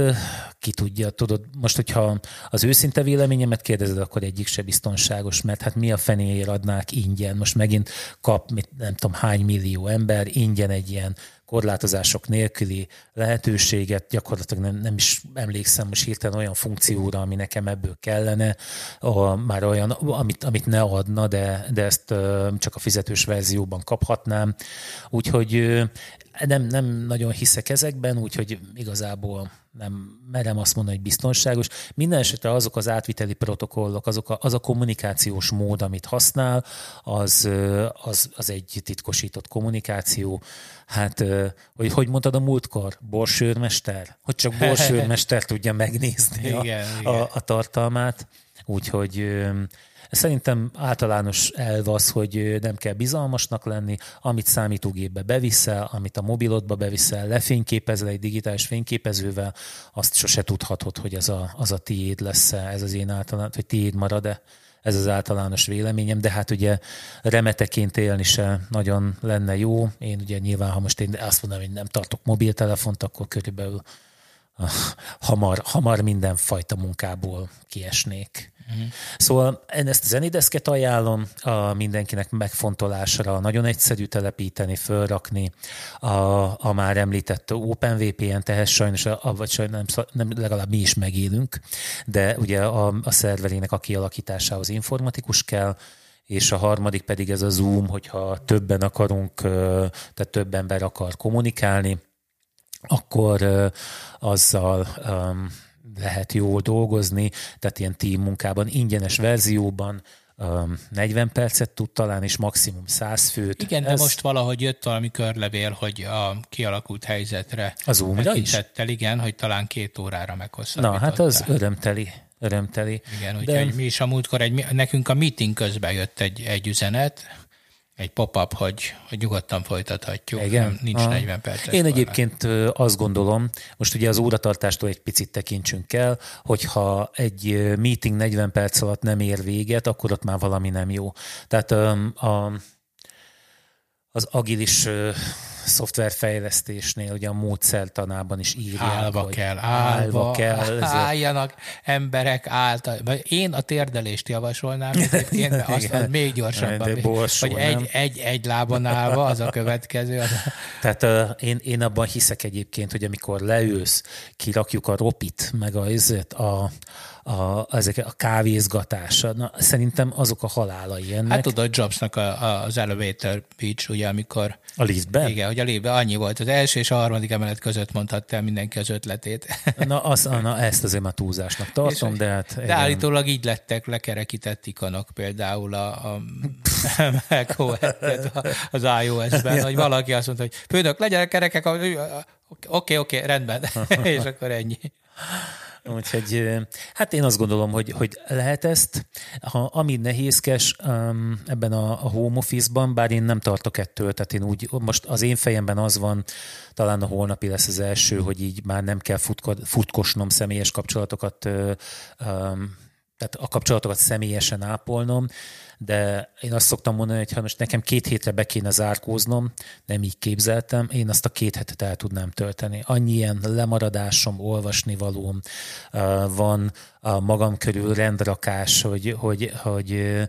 ki tudja, tudod, most hogyha az őszinte véleményemet kérdezed, akkor egyik se biztonságos, mert hát mi a fenéért adnák ingyen? Most megint kap, mit, nem tudom, hány millió ember ingyen egy ilyen korlátozások nélküli lehetőséget, gyakorlatilag nem, nem is emlékszem most hirtelen olyan funkcióra, ami nekem ebből kellene, a, már olyan, amit, amit ne adna, de, de ezt csak a fizetős verzióban kaphatnám. Úgyhogy nem, nem nagyon hiszek ezekben, úgyhogy igazából nem merem azt mondani, hogy biztonságos. Minden esetre azok az átviteli protokollok, azok a, az a kommunikációs mód, amit használ, az, az, az egy titkosított kommunikáció. Hát, hogy hogy mondtad a múltkor? Borsőrmester? Hogy csak borsőrmester tudja megnézni a, igen, a, a tartalmát. Úgyhogy Szerintem általános elv az, hogy nem kell bizalmasnak lenni, amit számítógépbe beviszel, amit a mobilodba beviszel, lefényképezel egy digitális fényképezővel, azt sose tudhatod, hogy az a, az a tiéd lesz ez az én általános, hogy tiéd marad-e ez az általános véleményem, de hát ugye remeteként élni se nagyon lenne jó. Én ugye nyilván, ha most én azt mondom, hogy nem tartok mobiltelefont, akkor körülbelül hamar, hamar mindenfajta munkából kiesnék. Uh-huh. Szóval én ezt a zenideszket ajánlom a mindenkinek megfontolásra, nagyon egyszerű telepíteni, fölrakni. A, a már említett OpenVPN, tehez sajnos, a, vagy sajnos nem, nem, legalább mi is megélünk, de ugye a, a szerverének a kialakításához informatikus kell, és a harmadik pedig ez a Zoom, hogyha többen akarunk, tehát több ember akar kommunikálni, akkor azzal lehet jól dolgozni, tehát ilyen team munkában, ingyenes verzióban, 40 percet tud talán, és maximum 100 főt. Igen, Ez... de most valahogy jött valami körlevél, hogy a kialakult helyzetre az Zoom-ra is? igen, hogy talán két órára meghosszabbította. Na, hát az örömteli. Örömteli. Igen, úgyhogy de... mi is a múltkor, egy, nekünk a meeting közben jött egy, egy üzenet, egy pop-up, hogy, hogy nyugodtan folytathatjuk. Igen? Nem, nincs Aha. 40 perc. Én egyébként azt gondolom, most ugye az óratartástól egy picit tekintsünk el, hogyha egy meeting 40 perc alatt nem ér véget, akkor ott már valami nem jó. Tehát a, az agilis szoftverfejlesztésnél, ugye a módszertanában is írják, állva hogy kell, állva, állva kell. Álljanak emberek által. Én a térdelést javasolnám egyébként, de azt mondom, még gyorsabban. Borsó, hogy egy, egy, egy lábon állva, az a következő. Az. Tehát uh, én, én abban hiszek egyébként, hogy amikor leülsz, kirakjuk a ropit, meg a, a, a, ezek a kávézgatása. Na, szerintem azok a halálai ennek. Hát tudod, Jobsnak a, a, az elevator pitch, ugye, amikor... A liftben? Igen, hogy a liftben annyi volt. Az első és a harmadik emelet között mondhatta el mindenki az ötletét. Na, az, na ezt azért már túlzásnak tartom, és, de hát... De igen. állítólag így lettek lekerekített ikonok, például a, a az iOS-ben, hogy valaki azt mondta, hogy főnök, legyenek kerekek, oké, oké, okay, rendben, és akkor ennyi. Úgyhogy hát én azt gondolom, hogy, hogy lehet ezt. Ha, ami nehézkes ebben a, a home office-ban, bár én nem tartok ettől, tehát én úgy, most az én fejemben az van, talán a holnapi lesz az első, hogy így már nem kell futko, futkosnom személyes kapcsolatokat tehát a kapcsolatokat személyesen ápolnom, de én azt szoktam mondani, hogy ha most nekem két hétre be kéne zárkóznom, nem így képzeltem, én azt a két hetet el tudnám tölteni. Annyi ilyen lemaradásom, olvasnivalóm van a magam körül rendrakás, hogy, hogy, hogy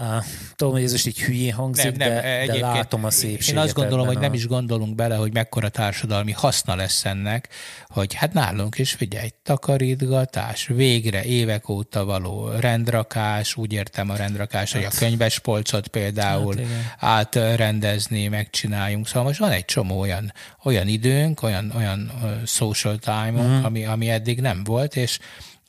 Uh, tudom, hogy ez most így hülyén hangzik, nem, nem, de, de látom a szépséget. Én azt gondolom, hogy a... nem is gondolunk bele, hogy mekkora társadalmi haszna lesz ennek, hogy hát nálunk is figyelj, takarítgatás, végre évek óta való rendrakás, úgy értem a rendrakás, hát, hogy a hát- könyvespolcot például hát átrendezni, megcsináljunk. Szóval most van egy csomó olyan, olyan időnk, olyan, olyan social time uh-huh. ami, ami eddig nem volt, és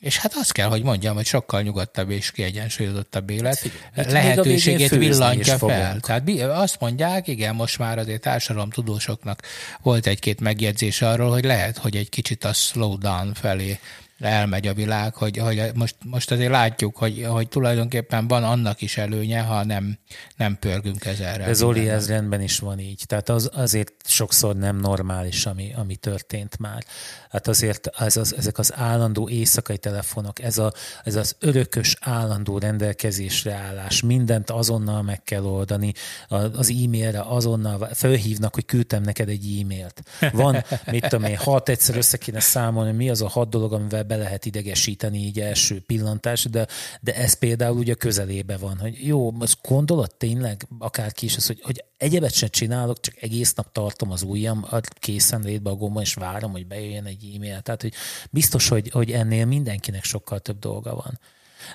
és hát azt kell, hogy mondjam, hogy sokkal nyugodtabb és kiegyensúlyozottabb élet. Itt lehetőségét villantja fel. Tehát azt mondják, igen, most már azért tudósoknak volt egy-két megjegyzés arról, hogy lehet, hogy egy kicsit a slow down felé elmegy a világ, hogy, hogy most, most azért látjuk, hogy, hogy tulajdonképpen van annak is előnye, ha nem, nem pörgünk ezerre. Ez Zoli, ez rendben is van így. Tehát az, azért sokszor nem normális, ami, ami történt már. Hát azért ez az, ezek az állandó éjszakai telefonok, ez, a, ez az örökös állandó rendelkezésre állás, mindent azonnal meg kell oldani, az e-mailre azonnal felhívnak, hogy küldtem neked egy e-mailt. Van, mit tudom én, hat egyszer össze kéne számolni, mi az a hat dolog, amivel be lehet idegesíteni így első pillantás, de, de ez például ugye közelébe van, hogy jó, most gondolod tényleg, akárki is az, hogy, hogy egyebet sem csinálok, csak egész nap tartom az ujjam készen létbe a gomba, és várom, hogy bejöjjön egy e-mail. Tehát, hogy biztos, hogy, hogy ennél mindenkinek sokkal több dolga van.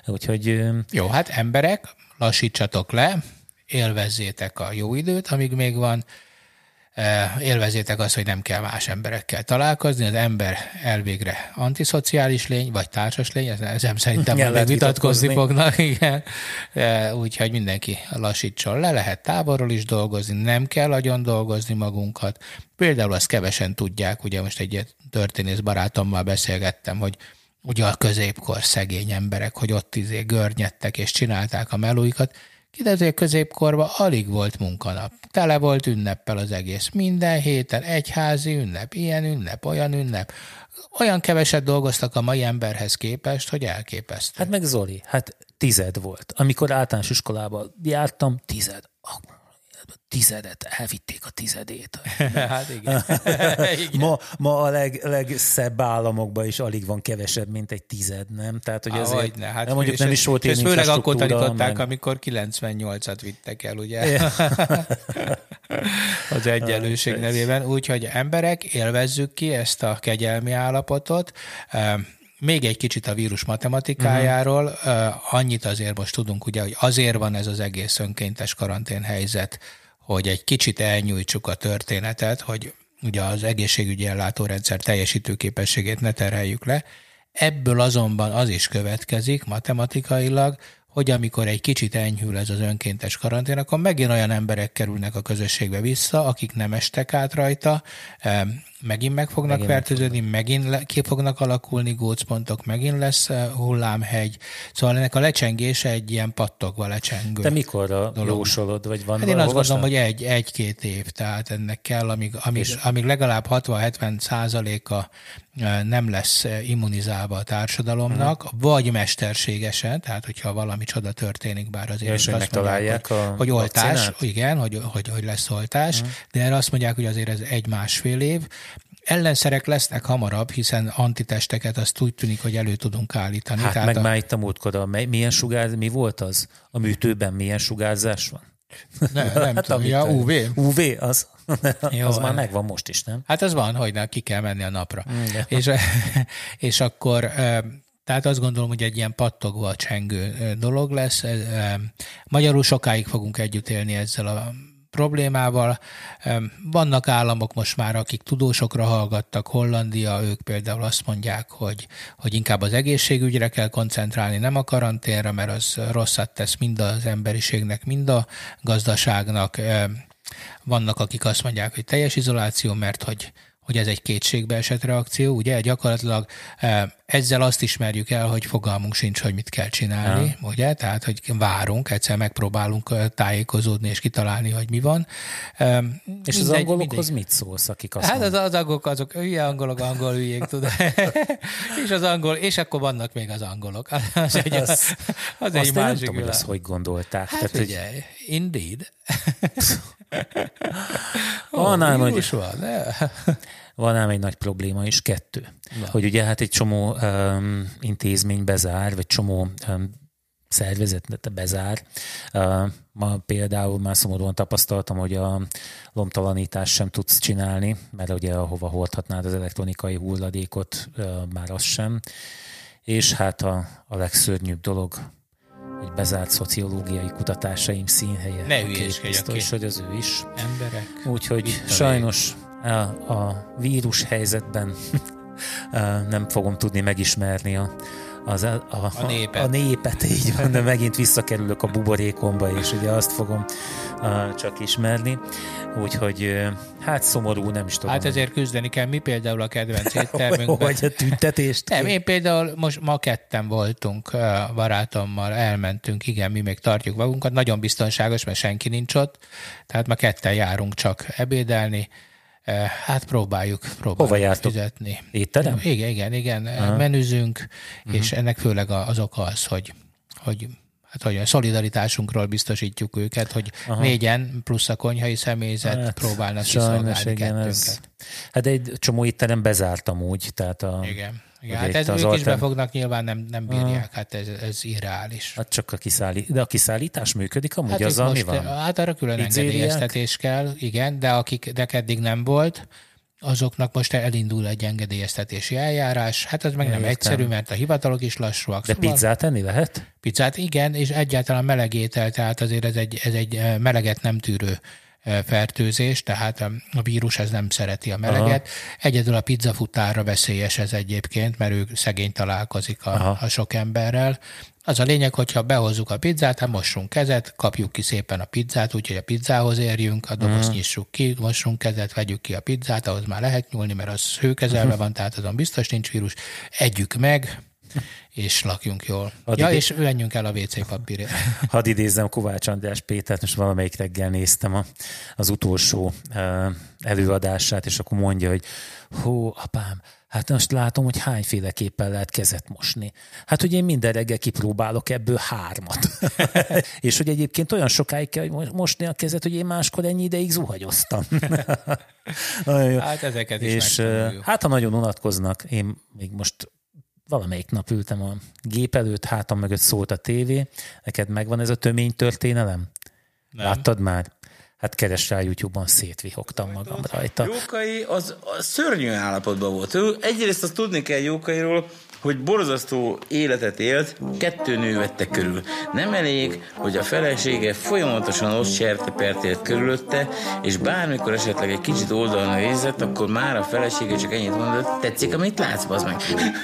Úgyhogy... Jó, hát emberek, lassítsatok le, élvezzétek a jó időt, amíg még van, élvezétek azt, hogy nem kell más emberekkel találkozni, az ember elvégre antiszociális lény, vagy társas lény, ezem szerintem vitatkozni, vitatkozni fognak, igen. Úgyhogy mindenki lassítson le, lehet távolról is dolgozni, nem kell agyon dolgozni magunkat. Például azt kevesen tudják, ugye most egy történész barátommal beszélgettem, hogy ugye a középkor szegény emberek, hogy ott izé görnyedtek és csinálták a melóikat, Kiderült, középkorban alig volt munkanap. Tele volt ünneppel az egész. Minden héten egyházi ünnep, ilyen ünnep, olyan ünnep. Olyan keveset dolgoztak a mai emberhez képest, hogy elképesztő. Hát meg Zoli, hát tized volt. Amikor általános iskolába jártam, tized tizedet, elvitték a tizedét. hát igen. igen. Ma, ma a leg, legszebb államokban is alig van kevesebb, mint egy tized, nem? Tehát, hogy azért, ne, hát nem mondjuk nem is volt ilyen főleg akkor tanították, meg... amikor 98-at vittek el, ugye? az egyenlőség nevében. Úgyhogy emberek, élvezzük ki ezt a kegyelmi állapotot. Még egy kicsit a vírus matematikájáról, uh-huh. annyit azért most tudunk, ugye, hogy azért van ez az egész önkéntes karantén helyzet, hogy egy kicsit elnyújtsuk a történetet, hogy ugye az egészségügyi ellátórendszer teljesítőképességét ne terheljük le. Ebből azonban az is következik matematikailag, hogy amikor egy kicsit enyhül ez az önkéntes karantén, akkor megint olyan emberek kerülnek a közösségbe vissza, akik nem estek át rajta, megint meg fognak megint fertőződni, megint le, ki fognak alakulni gócpontok, megint lesz eh, hullámhegy. Szóval ennek a lecsengése egy ilyen pattogva lecsengő. De mikorra dolog. jósolod, vagy van hát én azt gondolom, hogy egy, egy-két év, tehát ennek kell, amíg, amíg, amíg legalább 60-70 százaléka eh, nem lesz eh, immunizálva a társadalomnak, uh-huh. vagy mesterségesen, tehát hogyha valami csoda történik, bár azért és azt mondják, hogy, a hogy oltás, vakcinát? igen, hogy, hogy, hogy lesz oltás, uh-huh. de erre azt mondják, hogy azért ez egy-másfél év, ellenszerek lesznek hamarabb, hiszen antitesteket azt úgy tűnik, hogy elő tudunk állítani. Hát Tehát meg a... már itt a múltkor, milyen sugár, mi volt az? A műtőben milyen sugárzás van? Ne, nem hát, tudom, ja, UV? UV, az, Jó, az már megvan most is, nem? Hát az van, hogy ki kell menni a napra. És, és akkor tehát azt gondolom, hogy egy ilyen pattogva csengő dolog lesz. Magyarul sokáig fogunk együtt élni ezzel a problémával. Vannak államok most már, akik tudósokra hallgattak, Hollandia, ők például azt mondják, hogy, hogy inkább az egészségügyre kell koncentrálni, nem a karanténra, mert az rosszat tesz mind az emberiségnek, mind a gazdaságnak. Vannak, akik azt mondják, hogy teljes izoláció, mert hogy hogy ez egy kétségbe esett reakció, ugye gyakorlatilag eh, ezzel azt ismerjük el, hogy fogalmunk sincs, hogy mit kell csinálni, ja. ugye? Tehát, hogy várunk, egyszer megpróbálunk eh, tájékozódni és kitalálni, hogy mi van. És mindegy, az angolokhoz mindegy. mit szólsz, akik azt Hát az, az angolok, azok hülye angolok, angol hülyék, tudod. és az angol, és akkor vannak még az angolok. Az egy, az, az egy másik nem tudom, hogy azt hogy gondolták. Hát Tehát, ugye, hogy... indeed. Van ám, hogy, van, van ám egy nagy probléma is, kettő. Na. Hogy ugye hát egy csomó um, intézmény bezár, vagy csomó um, szervezet bezár. Uh, ma például már szomorúan tapasztaltam, hogy a lomtalanítást sem tudsz csinálni, mert ugye ahova hordhatnád az elektronikai hulladékot, uh, már az sem. És hát a, a legszörnyűbb dolog, hogy bezárt szociológiai kutatásaim színhelye. Ne hülyéskedj, biztos, hogy az ő is. Emberek. Úgyhogy sajnos a, a vírus helyzetben nem fogom tudni megismerni a, az, a, a, a, népet. a népet, így van, de megint visszakerülök a buborékomba, és ugye azt fogom uh, csak ismerni. Úgyhogy hát szomorú, nem is tudom. Hát ezért küzdeni kell. Mi például a kedvenc éttermünkben. Vagy a tüntetést? Nem, én például most ma ketten voltunk barátommal, elmentünk, igen, mi még tartjuk magunkat. Nagyon biztonságos, mert senki nincs ott. Tehát ma ketten járunk csak ebédelni hát próbáljuk, próbáljuk Hova jártok? fizetni. Étterem? Igen, igen, igen. Aha. Menüzünk, uh-huh. és ennek főleg az oka az, hogy, hogy hát hogy a szolidaritásunkról biztosítjuk őket, hogy Aha. négyen plusz a konyhai személyzet hát, próbálnak kiszolgálni igen, ez, Hát egy csomó étterem bezártam úgy, tehát a... Igen. Igen, hát ez az ők is befognak, nyilván nem, nem bírják, hát ez, ez irreális. Hát csak a kiszállítás, de a kiszállítás működik amúgy, hát azzal mi van? Hát arra külön engedélyeztetés kell, igen, de akik de eddig nem volt, azoknak most elindul egy engedélyeztetési eljárás. Hát ez meg Értem. nem egyszerű, mert a hivatalok is lassúak. De szóval pizzát enni lehet? Pizzát igen, és egyáltalán melegétel, tehát azért ez egy, ez egy meleget nem tűrő fertőzés, tehát a vírus ez nem szereti a meleget. Aha. Egyedül a pizzafutára veszélyes ez egyébként, mert ő szegény találkozik a, a sok emberrel. Az a lényeg, hogyha behozzuk a pizzát, hát mossunk kezet, kapjuk ki szépen a pizzát, úgyhogy a pizzához érjünk, a dobozt uh-huh. nyissuk ki, mossunk kezet, vegyük ki a pizzát, ahhoz már lehet nyúlni, mert az hőkezelve uh-huh. van, tehát azon biztos nincs vírus. Együk meg, és lakjunk jól. Hadd ja, idé... és menjünk el a WC papírért. Hadd idézzem Kovács András Pétert, most valamelyik reggel néztem a, az utolsó előadását, és akkor mondja, hogy hó, apám, Hát most látom, hogy hányféleképpen lehet kezet mosni. Hát, hogy én minden reggel kipróbálok ebből hármat. és hogy egyébként olyan sokáig kell mosni a kezet, hogy én máskor ennyi ideig zuhagyoztam. hát ezeket is És hát, ha nagyon unatkoznak, én még most valamelyik nap ültem a gép előtt, hátam mögött szólt a tévé. Neked megvan ez a tömény történelem? Nem. Láttad már? Hát keres rá YouTube-on, szétvihogtam magam rajta. Jókai az, az szörnyű állapotban volt. Egyrészt azt tudni kell Jókairól, hogy borzasztó életet élt, kettő nő vette körül. Nem elég, hogy a felesége folyamatosan ott sertepertért körülötte, és bármikor esetleg egy kicsit oldalon nézett, akkor már a felesége csak ennyit mondott, tetszik, amit látsz, bazd meg.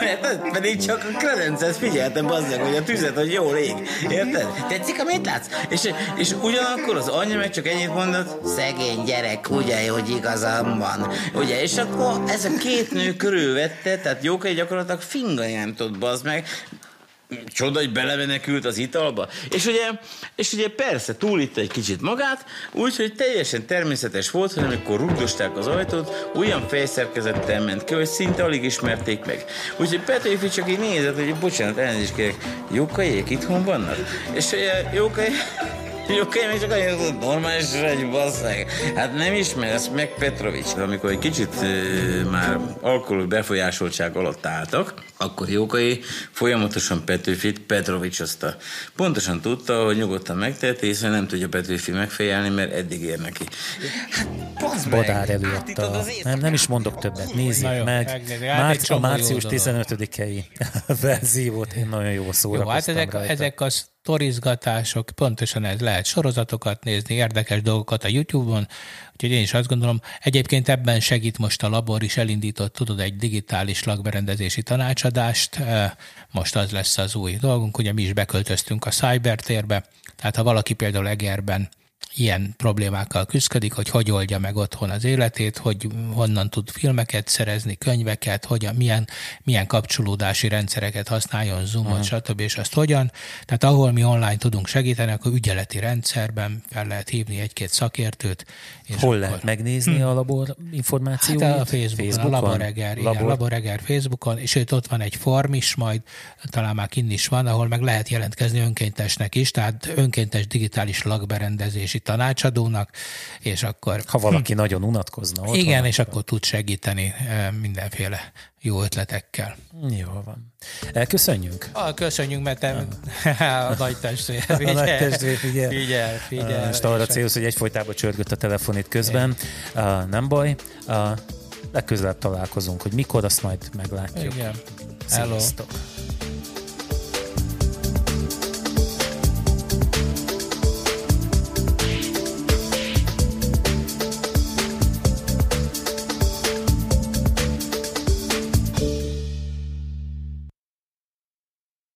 Pedig csak a kredencet figyeltem, bazd meg, hogy a tüzet, hogy jól ég. Érted? Tetszik, amit látsz? És, és ugyanakkor az anyja meg csak ennyit mondott, szegény gyerek, ugye, hogy igazam van. Ugye, és akkor ez a két nő körülvette, tehát Jókai gyakorlatilag finga nem tudott, bazd meg. Csoda, hogy belemenekült az italba. És ugye, és ugye persze túlitta egy kicsit magát, úgyhogy teljesen természetes volt, hogy amikor rugdosták az ajtót, olyan fejszerkezettel ment ki, hogy szinte alig ismerték meg. Úgyhogy Petőfi csak így nézett, hogy bocsánat, elnézést kérek, jókaiék itthon vannak? És ugye jókai Oké, még csak annyit hogy normális egy basszeg. Hát nem ismersz meg Petrovics. Amikor egy kicsit e, már alkohol befolyásoltság alatt álltak, akkor Jókai folyamatosan Petőfit Petrovicsozta. Pontosan tudta, hogy nyugodtan megteheti, hiszen nem tudja Petőfi megfejelni, mert eddig ér neki. Hát, Badár előadta. Hát, nem, nem is mondok többet. Nézzük meg. meg. Márci, a március 15-i verziót én nagyon jó szórakoztam jó, hát ezek, rajta. ezek az torizgatások, pontosan ez lehet sorozatokat nézni, érdekes dolgokat a YouTube-on, úgyhogy én is azt gondolom, egyébként ebben segít most a labor is elindított, tudod, egy digitális lakberendezési tanácsadást, most az lesz az új dolgunk, ugye mi is beköltöztünk a cybertérbe, tehát ha valaki például Egerben ilyen problémákkal küzdik, hogy hogy oldja meg otthon az életét, hogy honnan tud filmeket szerezni, könyveket, hogy milyen, milyen kapcsolódási rendszereket használjon, Zoomot, uh-huh. stb. és azt hogyan. Tehát ahol mi online tudunk segíteni, akkor ügyeleti rendszerben fel lehet hívni egy-két szakértőt. És Hol akkor... lehet megnézni hm. a labor információit? Hát a Facebookon, Facebookon? a Laboreger, labor... igen, Laboreger Facebookon, és őt ott van egy form is majd, talán már kinn is van, ahol meg lehet jelentkezni önkéntesnek is, tehát önkéntes digitális lakberendezési tanácsadónak, és akkor... Ha valaki hm. nagyon unatkozna ott Igen, van, és akkor tud segíteni eh, mindenféle jó ötletekkel. Jó van. Elköszönjünk? Ah, köszönjünk, mert te a nagy testvér. Figyel, a nagy testvér, figyel. Figyel, figyel. Most arra célhoz, hogy egyfolytában csörgött a telefonit közben. Uh, nem baj. Uh, legközelebb találkozunk, hogy mikor, azt majd meglátjuk. Igen. Hello. Sziasztok.